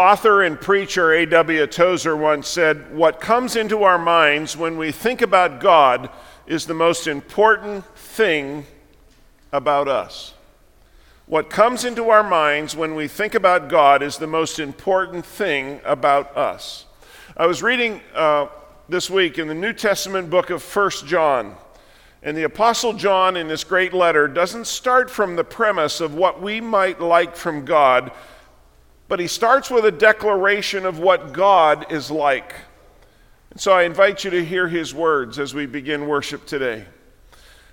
author and preacher A.W. Tozer once said, What comes into our minds when we think about God is the most important thing about us. What comes into our minds when we think about God is the most important thing about us. I was reading uh, this week in the New Testament book of First John. And the Apostle John, in this great letter, doesn't start from the premise of what we might like from God, but he starts with a declaration of what God is like. And so I invite you to hear his words as we begin worship today.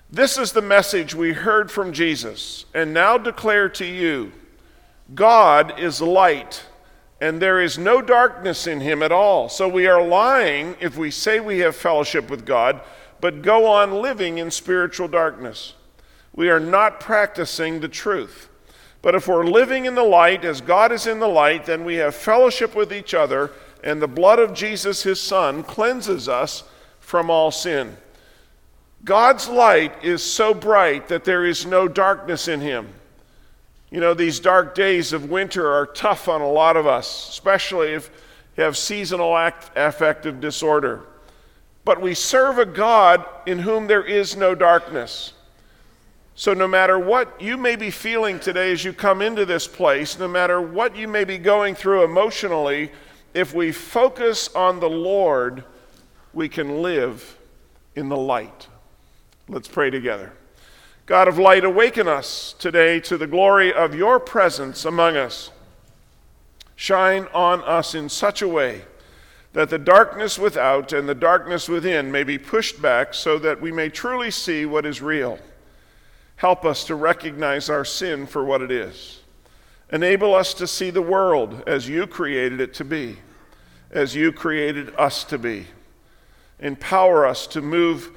This is the message we heard from Jesus and now declare to you God is light, and there is no darkness in him at all. So we are lying if we say we have fellowship with God, but go on living in spiritual darkness. We are not practicing the truth. But if we're living in the light as God is in the light, then we have fellowship with each other, and the blood of Jesus, his Son, cleanses us from all sin. God's light is so bright that there is no darkness in him. You know, these dark days of winter are tough on a lot of us, especially if you have seasonal affective disorder. But we serve a God in whom there is no darkness. So, no matter what you may be feeling today as you come into this place, no matter what you may be going through emotionally, if we focus on the Lord, we can live in the light. Let's pray together. God of light, awaken us today to the glory of your presence among us. Shine on us in such a way that the darkness without and the darkness within may be pushed back so that we may truly see what is real. Help us to recognize our sin for what it is. Enable us to see the world as you created it to be, as you created us to be. Empower us to move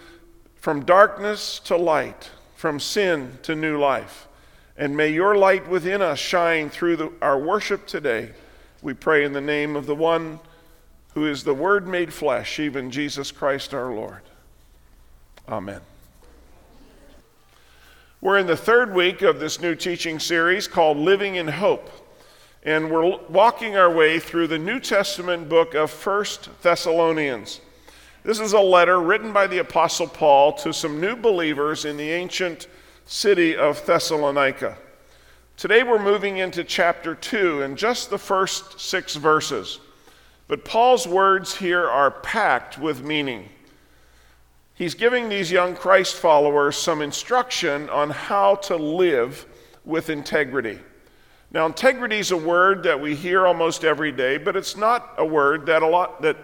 from darkness to light, from sin to new life. And may your light within us shine through the, our worship today. We pray in the name of the one who is the Word made flesh, even Jesus Christ our Lord. Amen. We're in the third week of this new teaching series called Living in Hope. And we're walking our way through the New Testament book of First Thessalonians. This is a letter written by the Apostle Paul to some new believers in the ancient city of Thessalonica. Today we're moving into chapter 2 and just the first six verses. But Paul's words here are packed with meaning. He's giving these young Christ followers some instruction on how to live with integrity. Now, integrity is a word that we hear almost every day, but it's not a word that a lot that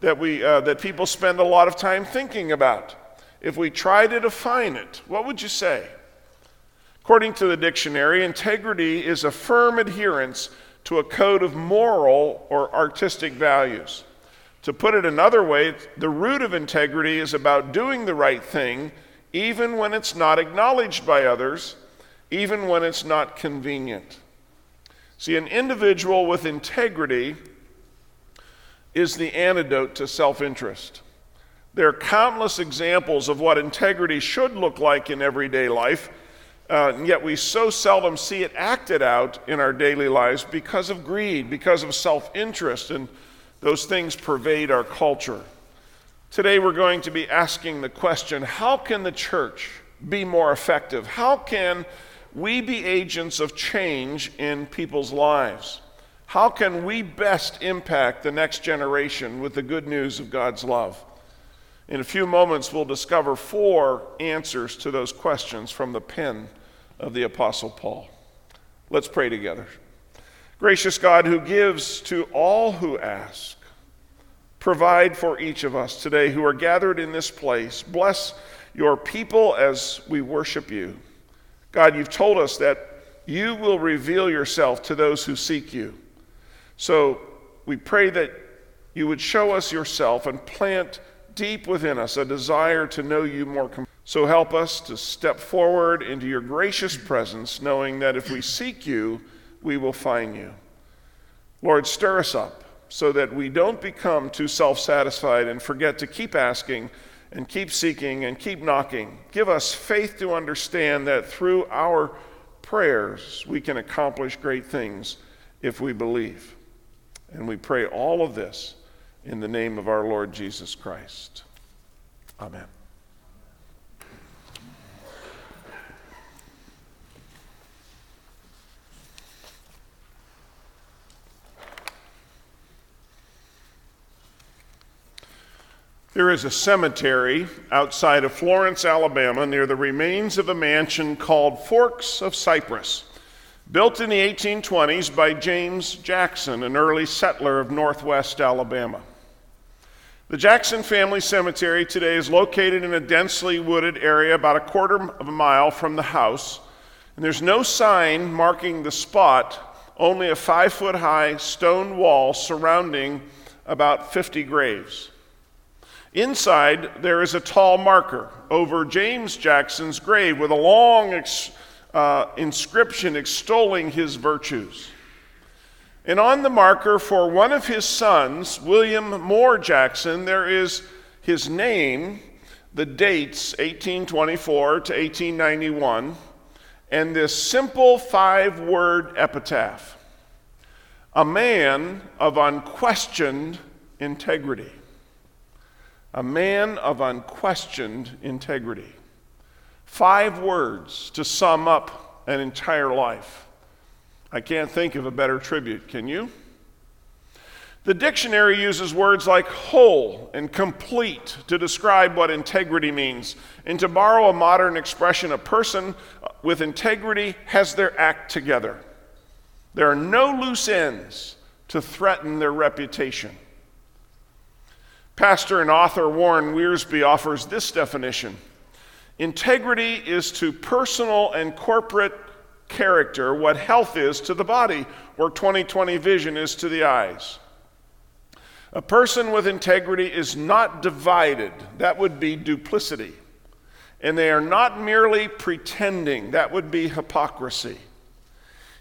that, we, uh, that people spend a lot of time thinking about. If we try to define it, what would you say? According to the dictionary, integrity is a firm adherence to a code of moral or artistic values. To put it another way, the root of integrity is about doing the right thing even when it's not acknowledged by others, even when it's not convenient. See, an individual with integrity is the antidote to self interest. There are countless examples of what integrity should look like in everyday life, uh, and yet we so seldom see it acted out in our daily lives because of greed, because of self interest, and those things pervade our culture. Today we're going to be asking the question how can the church be more effective? How can we be agents of change in people's lives? How can we best impact the next generation with the good news of God's love? In a few moments, we'll discover four answers to those questions from the pen of the Apostle Paul. Let's pray together. Gracious God, who gives to all who ask, provide for each of us today who are gathered in this place. Bless your people as we worship you. God, you've told us that you will reveal yourself to those who seek you. So we pray that you would show us yourself and plant deep within us a desire to know you more. Com- so help us to step forward into your gracious presence, knowing that if we seek you, we will find you. Lord, stir us up so that we don't become too self satisfied and forget to keep asking and keep seeking and keep knocking. Give us faith to understand that through our prayers we can accomplish great things if we believe. And we pray all of this in the name of our Lord Jesus Christ. Amen. There is a cemetery outside of Florence, Alabama, near the remains of a mansion called Forks of Cypress, built in the 1820s by James Jackson, an early settler of northwest Alabama. The Jackson family cemetery today is located in a densely wooded area about a quarter of a mile from the house, and there's no sign marking the spot, only a five foot high stone wall surrounding about 50 graves. Inside, there is a tall marker over James Jackson's grave with a long uh, inscription extolling his virtues. And on the marker for one of his sons, William Moore Jackson, there is his name, the dates 1824 to 1891, and this simple five word epitaph A man of unquestioned integrity a man of unquestioned integrity. Five words to sum up an entire life. I can't think of a better tribute, can you? The dictionary uses words like whole and complete to describe what integrity means. And to borrow a modern expression, a person with integrity has their act together. There are no loose ends to threaten their reputation. Pastor and author Warren Wiersbe offers this definition Integrity is to personal and corporate character what health is to the body, or 2020 vision is to the eyes. A person with integrity is not divided, that would be duplicity. And they are not merely pretending, that would be hypocrisy.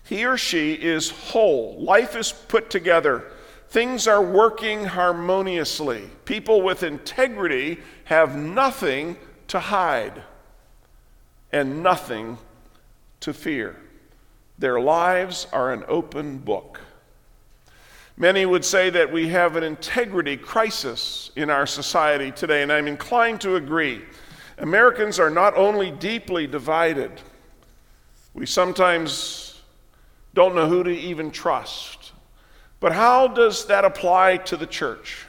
He or she is whole, life is put together Things are working harmoniously. People with integrity have nothing to hide and nothing to fear. Their lives are an open book. Many would say that we have an integrity crisis in our society today, and I'm inclined to agree. Americans are not only deeply divided, we sometimes don't know who to even trust. But how does that apply to the church?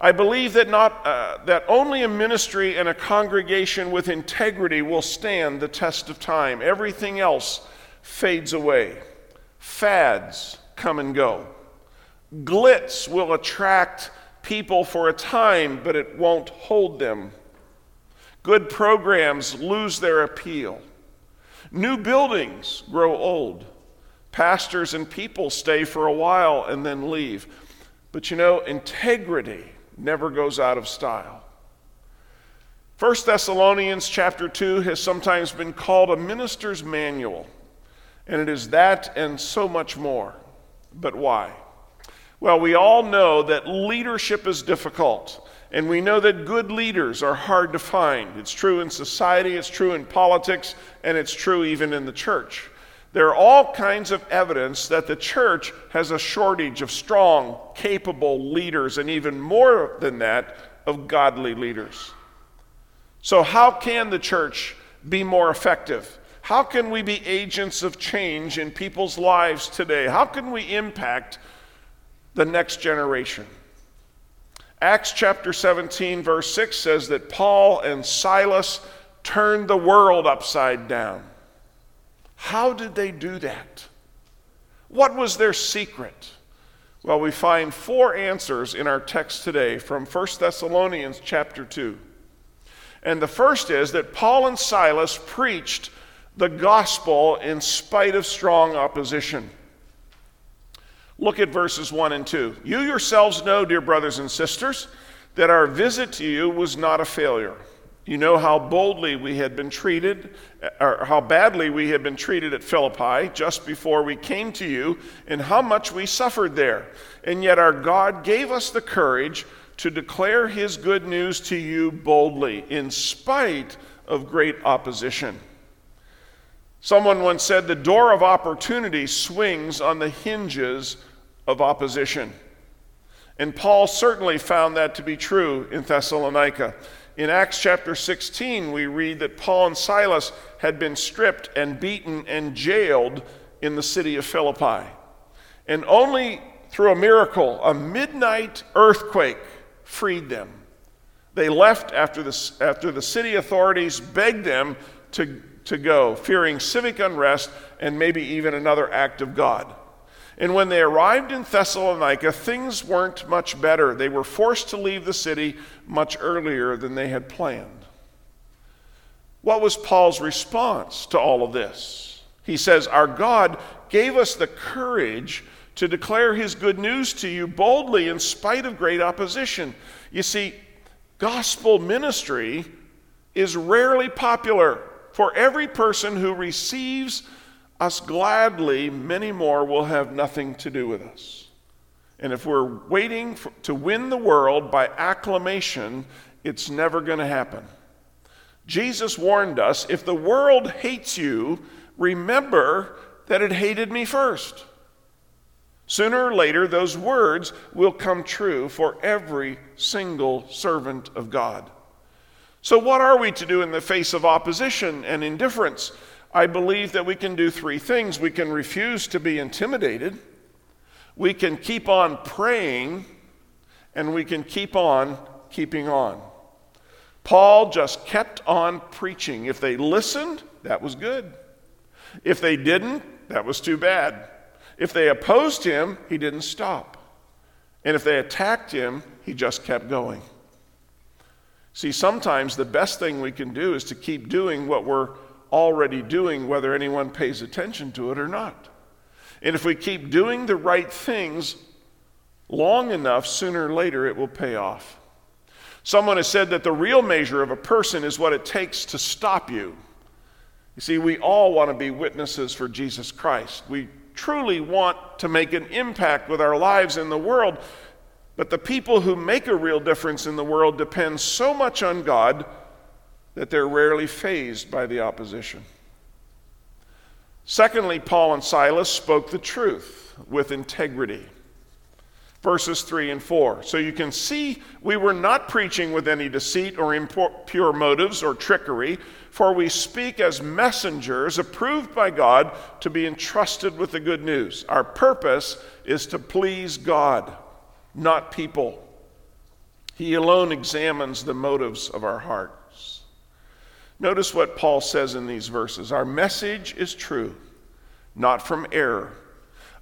I believe that, not, uh, that only a ministry and a congregation with integrity will stand the test of time. Everything else fades away. Fads come and go. Glitz will attract people for a time, but it won't hold them. Good programs lose their appeal. New buildings grow old. Pastors and people stay for a while and then leave. But you know, integrity never goes out of style. 1 Thessalonians chapter 2 has sometimes been called a minister's manual, and it is that and so much more. But why? Well, we all know that leadership is difficult, and we know that good leaders are hard to find. It's true in society, it's true in politics, and it's true even in the church. There are all kinds of evidence that the church has a shortage of strong, capable leaders, and even more than that, of godly leaders. So, how can the church be more effective? How can we be agents of change in people's lives today? How can we impact the next generation? Acts chapter 17, verse 6 says that Paul and Silas turned the world upside down. How did they do that? What was their secret? Well, we find four answers in our text today from 1 Thessalonians chapter 2. And the first is that Paul and Silas preached the gospel in spite of strong opposition. Look at verses 1 and 2. You yourselves know, dear brothers and sisters, that our visit to you was not a failure. You know how boldly we had been treated, or how badly we had been treated at Philippi just before we came to you, and how much we suffered there. And yet our God gave us the courage to declare his good news to you boldly, in spite of great opposition. Someone once said the door of opportunity swings on the hinges of opposition. And Paul certainly found that to be true in Thessalonica. In Acts chapter 16, we read that Paul and Silas had been stripped and beaten and jailed in the city of Philippi. And only through a miracle, a midnight earthquake freed them. They left after the, after the city authorities begged them to, to go, fearing civic unrest and maybe even another act of God. And when they arrived in Thessalonica, things weren't much better. They were forced to leave the city much earlier than they had planned. What was Paul's response to all of this? He says, Our God gave us the courage to declare his good news to you boldly in spite of great opposition. You see, gospel ministry is rarely popular. For every person who receives us gladly, many more will have nothing to do with us. And if we're waiting for, to win the world by acclamation, it's never going to happen. Jesus warned us if the world hates you, remember that it hated me first. Sooner or later, those words will come true for every single servant of God. So, what are we to do in the face of opposition and indifference? I believe that we can do three things. We can refuse to be intimidated, we can keep on praying, and we can keep on keeping on. Paul just kept on preaching. If they listened, that was good. If they didn't, that was too bad. If they opposed him, he didn't stop. And if they attacked him, he just kept going. See, sometimes the best thing we can do is to keep doing what we're already doing, whether anyone pays attention to it or not. And if we keep doing the right things long enough, sooner or later it will pay off. Someone has said that the real measure of a person is what it takes to stop you. You see, we all want to be witnesses for Jesus Christ. We truly want to make an impact with our lives in the world. But the people who make a real difference in the world depend so much on God that they're rarely fazed by the opposition. Secondly, Paul and Silas spoke the truth with integrity. Verses 3 and 4. So you can see we were not preaching with any deceit or impure motives or trickery, for we speak as messengers approved by God to be entrusted with the good news. Our purpose is to please God, not people. He alone examines the motives of our heart. Notice what Paul says in these verses Our message is true, not from error.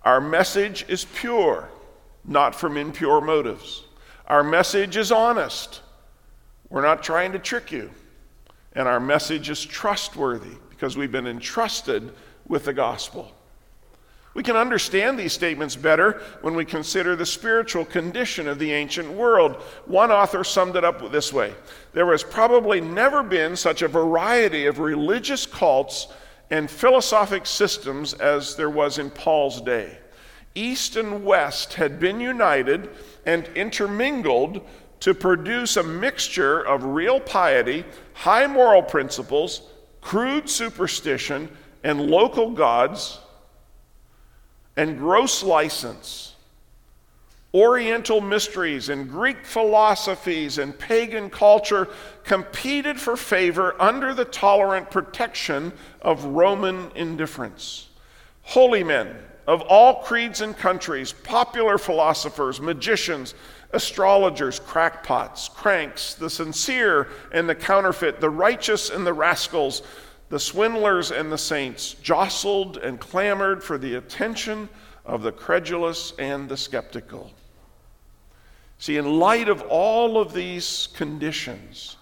Our message is pure, not from impure motives. Our message is honest. We're not trying to trick you. And our message is trustworthy because we've been entrusted with the gospel. We can understand these statements better when we consider the spiritual condition of the ancient world. One author summed it up this way There has probably never been such a variety of religious cults and philosophic systems as there was in Paul's day. East and West had been united and intermingled to produce a mixture of real piety, high moral principles, crude superstition, and local gods and gross license. Oriental mysteries and Greek philosophies and pagan culture competed for favor under the tolerant protection of Roman indifference. Holy men of all creeds and countries, popular philosophers, magicians, astrologers, crackpots, cranks, the sincere and the counterfeit, the righteous and the rascals, the swindlers and the saints jostled and clamored for the attention of the credulous and the skeptical. See, in light of all of these conditions,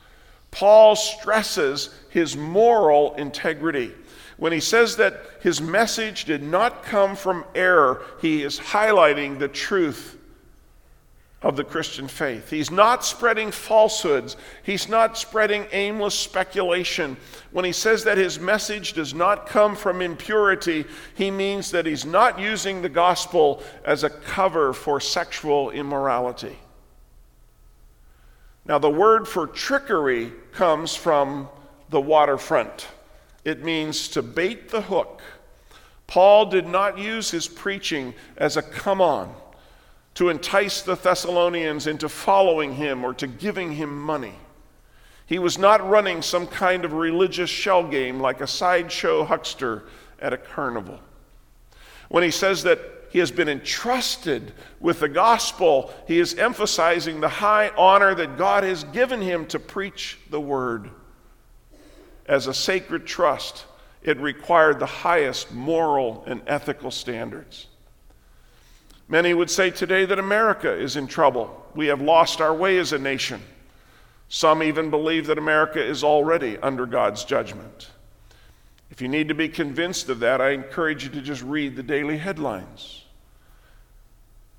Paul stresses his moral integrity. When he says that his message did not come from error, he is highlighting the truth of the Christian faith. He's not spreading falsehoods, he's not spreading aimless speculation. When he says that his message does not come from impurity, he means that he's not using the gospel as a cover for sexual immorality. Now, the word for trickery comes from the waterfront. It means to bait the hook. Paul did not use his preaching as a come on to entice the Thessalonians into following him or to giving him money. He was not running some kind of religious shell game like a sideshow huckster at a carnival. When he says that he has been entrusted with the gospel, he is emphasizing the high honor that God has given him to preach the word. As a sacred trust, it required the highest moral and ethical standards. Many would say today that America is in trouble. We have lost our way as a nation. Some even believe that America is already under God's judgment. If you need to be convinced of that, I encourage you to just read the daily headlines.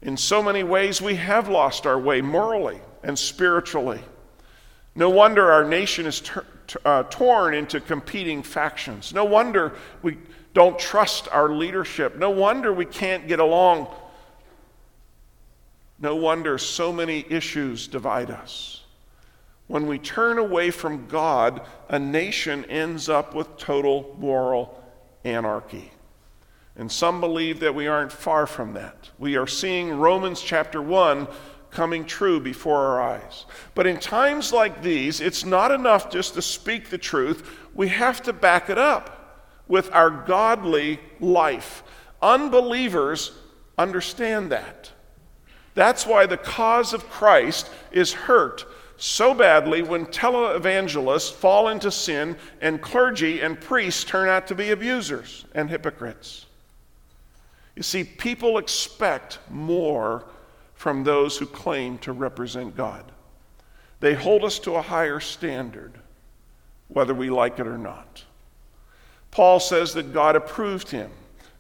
In so many ways, we have lost our way morally and spiritually. No wonder our nation is ter- uh, torn into competing factions. No wonder we don't trust our leadership. No wonder we can't get along. No wonder so many issues divide us. When we turn away from God, a nation ends up with total moral anarchy. And some believe that we aren't far from that. We are seeing Romans chapter 1 coming true before our eyes. But in times like these, it's not enough just to speak the truth, we have to back it up with our godly life. Unbelievers understand that. That's why the cause of Christ is hurt so badly when televangelists fall into sin and clergy and priests turn out to be abusers and hypocrites. You see, people expect more from those who claim to represent God. They hold us to a higher standard, whether we like it or not. Paul says that God approved him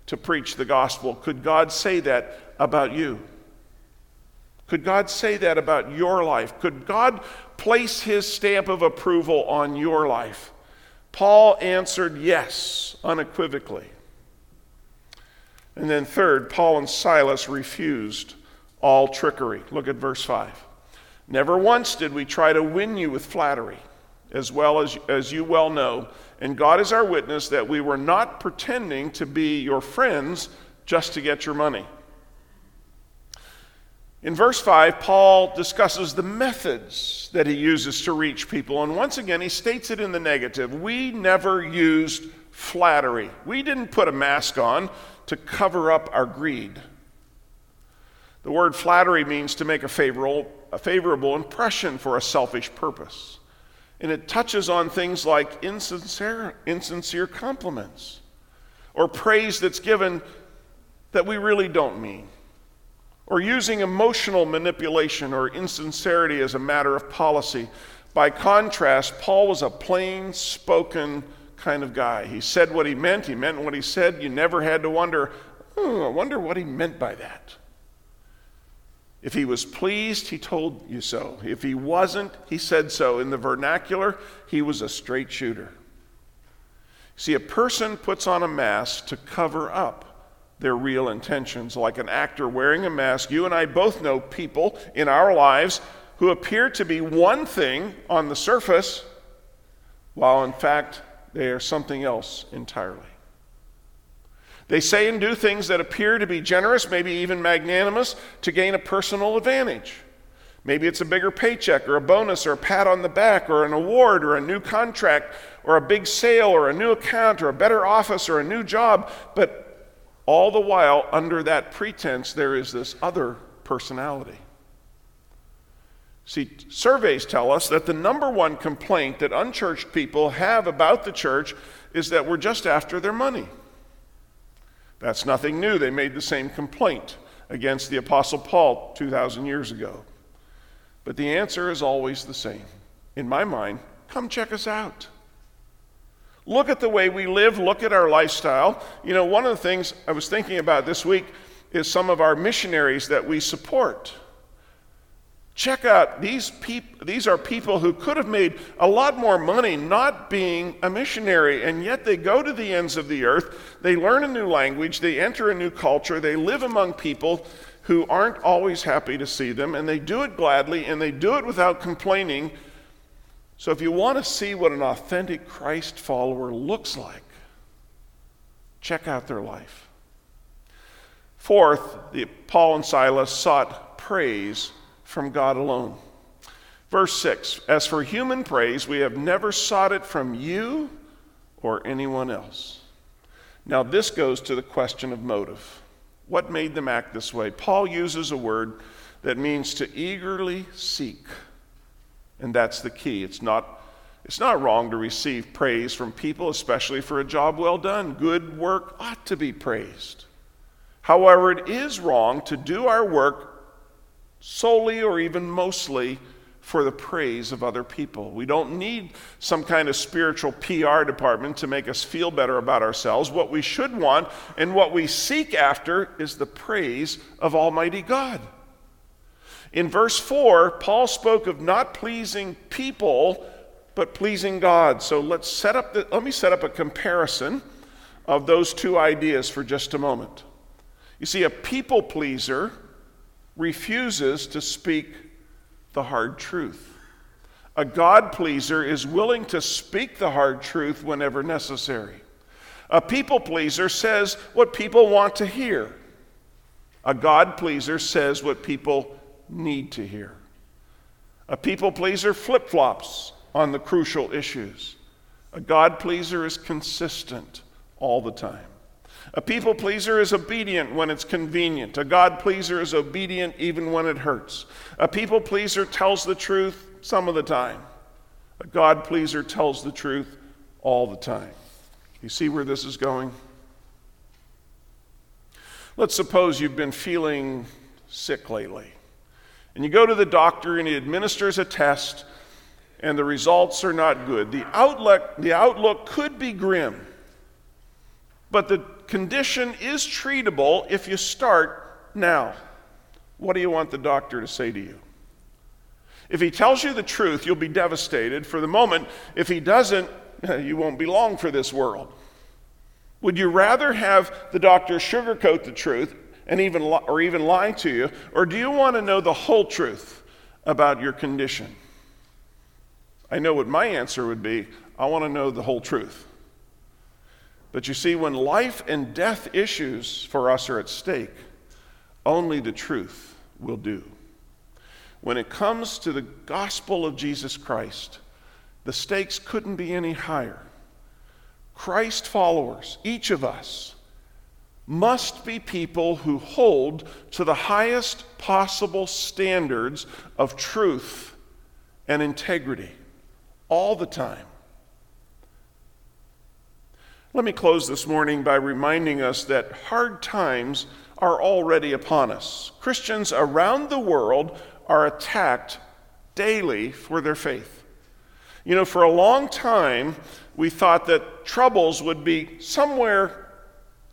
to preach the gospel. Could God say that about you? Could God say that about your life? Could God place his stamp of approval on your life? Paul answered yes, unequivocally. And then, third, Paul and Silas refused all trickery. Look at verse 5. Never once did we try to win you with flattery, as well as, as you well know, and God is our witness that we were not pretending to be your friends just to get your money. In verse 5, Paul discusses the methods that he uses to reach people. And once again, he states it in the negative. We never used flattery. We didn't put a mask on to cover up our greed. The word flattery means to make a favorable, a favorable impression for a selfish purpose. And it touches on things like insincere, insincere compliments or praise that's given that we really don't mean, or using emotional manipulation or insincerity as a matter of policy. By contrast, Paul was a plain spoken kind of guy. He said what he meant, he meant what he said. You never had to wonder, oh, I wonder what he meant by that. If he was pleased, he told you so. If he wasn't, he said so. In the vernacular, he was a straight shooter. See, a person puts on a mask to cover up their real intentions, like an actor wearing a mask. You and I both know people in our lives who appear to be one thing on the surface, while in fact they are something else entirely. They say and do things that appear to be generous, maybe even magnanimous, to gain a personal advantage. Maybe it's a bigger paycheck or a bonus or a pat on the back or an award or a new contract or a big sale or a new account or a better office or a new job. But all the while, under that pretense, there is this other personality. See, surveys tell us that the number one complaint that unchurched people have about the church is that we're just after their money. That's nothing new. They made the same complaint against the Apostle Paul 2,000 years ago. But the answer is always the same. In my mind, come check us out. Look at the way we live, look at our lifestyle. You know, one of the things I was thinking about this week is some of our missionaries that we support. Check out these people, these are people who could have made a lot more money not being a missionary, and yet they go to the ends of the earth, they learn a new language, they enter a new culture, they live among people who aren't always happy to see them, and they do it gladly and they do it without complaining. So, if you want to see what an authentic Christ follower looks like, check out their life. Fourth, the, Paul and Silas sought praise from God alone. Verse 6 As for human praise, we have never sought it from you or anyone else. Now, this goes to the question of motive. What made them act this way? Paul uses a word that means to eagerly seek. And that's the key. It's not, it's not wrong to receive praise from people, especially for a job well done. Good work ought to be praised. However, it is wrong to do our work solely or even mostly for the praise of other people. We don't need some kind of spiritual PR department to make us feel better about ourselves. What we should want and what we seek after is the praise of Almighty God. In verse 4, Paul spoke of not pleasing people, but pleasing God. So let's set up the, let me set up a comparison of those two ideas for just a moment. You see, a people pleaser refuses to speak the hard truth. A God pleaser is willing to speak the hard truth whenever necessary. A people pleaser says what people want to hear. A God pleaser says what people need to hear. A people pleaser flip flops on the crucial issues. A God pleaser is consistent all the time. A people pleaser is obedient when it's convenient. A God pleaser is obedient even when it hurts. A people pleaser tells the truth some of the time. A God pleaser tells the truth all the time. You see where this is going? Let's suppose you've been feeling sick lately. And you go to the doctor and he administers a test, and the results are not good. The outlook, the outlook could be grim, but the condition is treatable if you start now. What do you want the doctor to say to you? If he tells you the truth, you'll be devastated for the moment. If he doesn't, you won't be long for this world. Would you rather have the doctor sugarcoat the truth and even or even lie to you, or do you want to know the whole truth about your condition? I know what my answer would be. I want to know the whole truth. But you see, when life and death issues for us are at stake, only the truth will do. When it comes to the gospel of Jesus Christ, the stakes couldn't be any higher. Christ followers, each of us, must be people who hold to the highest possible standards of truth and integrity all the time. Let me close this morning by reminding us that hard times are already upon us. Christians around the world are attacked daily for their faith. You know, for a long time, we thought that troubles would be somewhere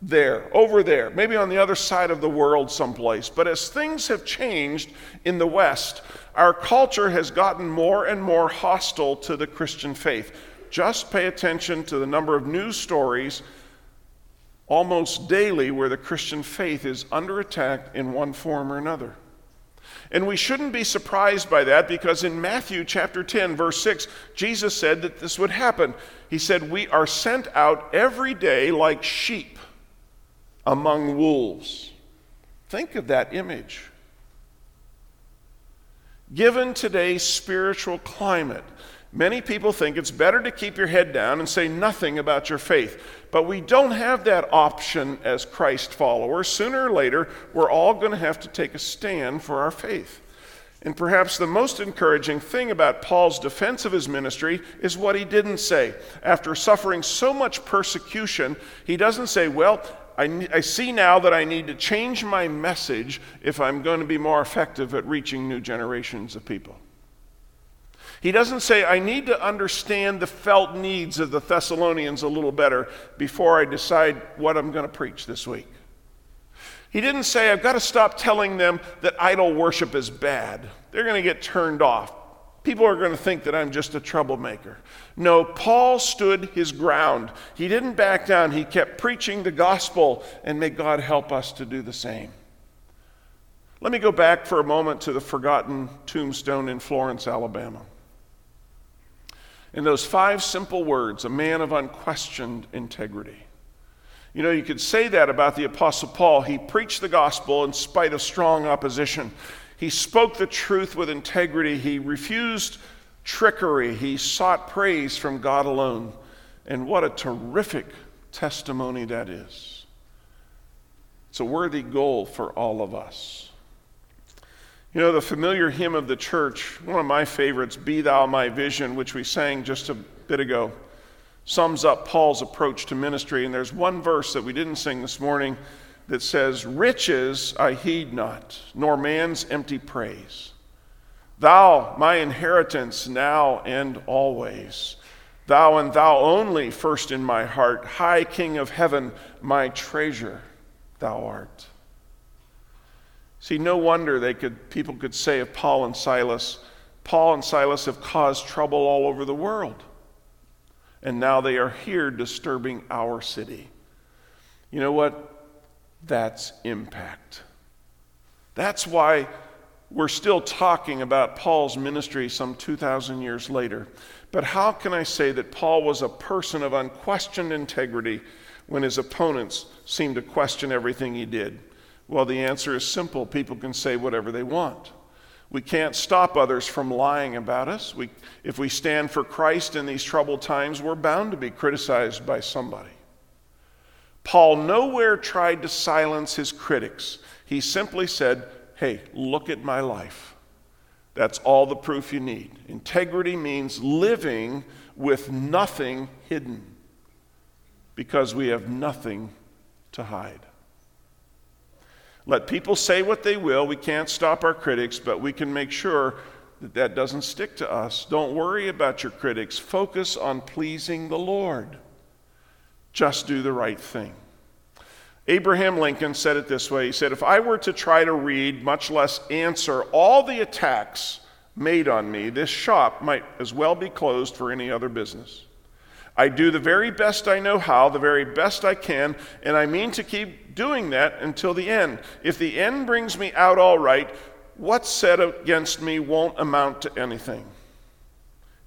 there, over there, maybe on the other side of the world someplace. But as things have changed in the West, our culture has gotten more and more hostile to the Christian faith. Just pay attention to the number of news stories almost daily where the Christian faith is under attack in one form or another. And we shouldn't be surprised by that because in Matthew chapter 10, verse 6, Jesus said that this would happen. He said, We are sent out every day like sheep among wolves. Think of that image. Given today's spiritual climate, Many people think it's better to keep your head down and say nothing about your faith. But we don't have that option as Christ followers. Sooner or later, we're all going to have to take a stand for our faith. And perhaps the most encouraging thing about Paul's defense of his ministry is what he didn't say. After suffering so much persecution, he doesn't say, Well, I, I, see now that I need to change my message if I'm going to be more effective at reaching new generations of people. He doesn't say, I need to understand the felt needs of the Thessalonians a little better before I decide what I'm going to preach this week. He didn't say, I've got to stop telling them that idol worship is bad. They're going to get turned off. People are going to think that I'm just a troublemaker. No, Paul stood his ground. He didn't back down. He kept preaching the gospel, and may God help us to do the same. Let me go back for a moment to the forgotten tombstone in Florence, Alabama. In those five simple words, a man of unquestioned integrity. You know, you could say that about the Apostle Paul. He preached the gospel in spite of strong opposition. He spoke the truth with integrity. He refused trickery. He sought praise from God alone. And what a terrific testimony that is. It's a worthy goal for all of us. You know, the familiar hymn of the church, one of my favorites, Be Thou My Vision, which we sang just a bit ago sums up Paul's approach to ministry. And there's one verse that we didn't sing this morning that says, Riches I heed not, nor man's empty praise. Thou, my inheritance, now and always. Thou and thou only, first in my heart, high King of heaven, my treasure, thou art. See, no wonder they could, people could say of Paul and Silas, Paul and Silas have caused trouble all over the world and now they are here disturbing our city. You know what? That's impact. That's why we're still talking about Paul's ministry some 2,000 years later. But how can I say that Paul was a person of unquestioned integrity when his opponents seemed to question everything he did? Well, the answer is simple people can say whatever they want. We can't stop others from lying about us. We, if we stand for Christ in these troubled times, we're bound to be criticized by somebody. Paul nowhere tried to silence his critics. He simply said, Hey, look at my life. That's all the proof you need. Integrity means living with nothing hidden because we have nothing to hide. Let people say what they will. We can't stop our critics, but we can make sure that that doesn't stick to us. Don't worry about your critics. Focus on pleasing the Lord. Just do the right thing. Abraham Lincoln said it this way He said, If I were to try to read, much less answer, all the attacks made on me, this shop might as well be closed for any other business. I do the very best I know how, the very best I can, and I mean to keep doing that until the end. If the end brings me out all right, what's said against me won't amount to anything.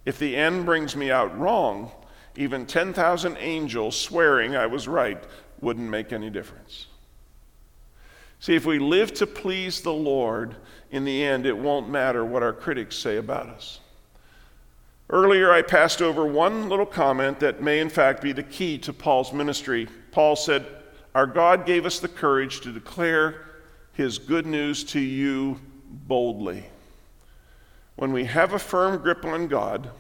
If the end brings me out wrong, even 10,000 angels swearing I was right wouldn't make any difference. See, if we live to please the Lord, in the end, it won't matter what our critics say about us. Earlier, I passed over one little comment that may, in fact, be the key to Paul's ministry. Paul said, Our God gave us the courage to declare his good news to you boldly. When we have a firm grip on God,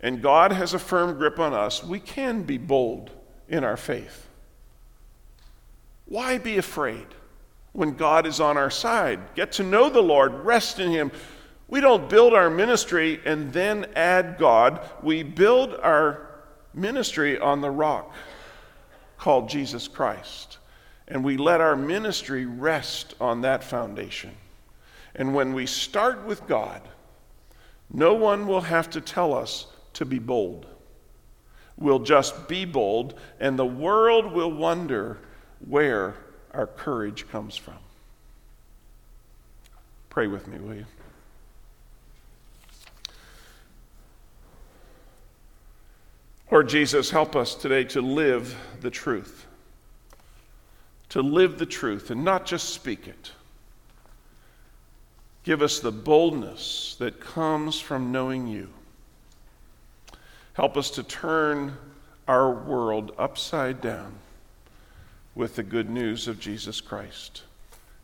and God has a firm grip on us, we can be bold in our faith. Why be afraid when God is on our side? Get to know the Lord, rest in him. We don't build our ministry and then add God. We build our ministry on the rock called Jesus Christ. And we let our ministry rest on that foundation. And when we start with God, no one will have to tell us to be bold. We'll just be bold, and the world will wonder where our courage comes from. Pray with me, will you? Lord Jesus, help us today to live the truth. To live the truth and not just speak it. Give us the boldness that comes from knowing you. Help us to turn our world upside down with the good news of Jesus Christ.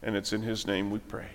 And it's in his name we pray.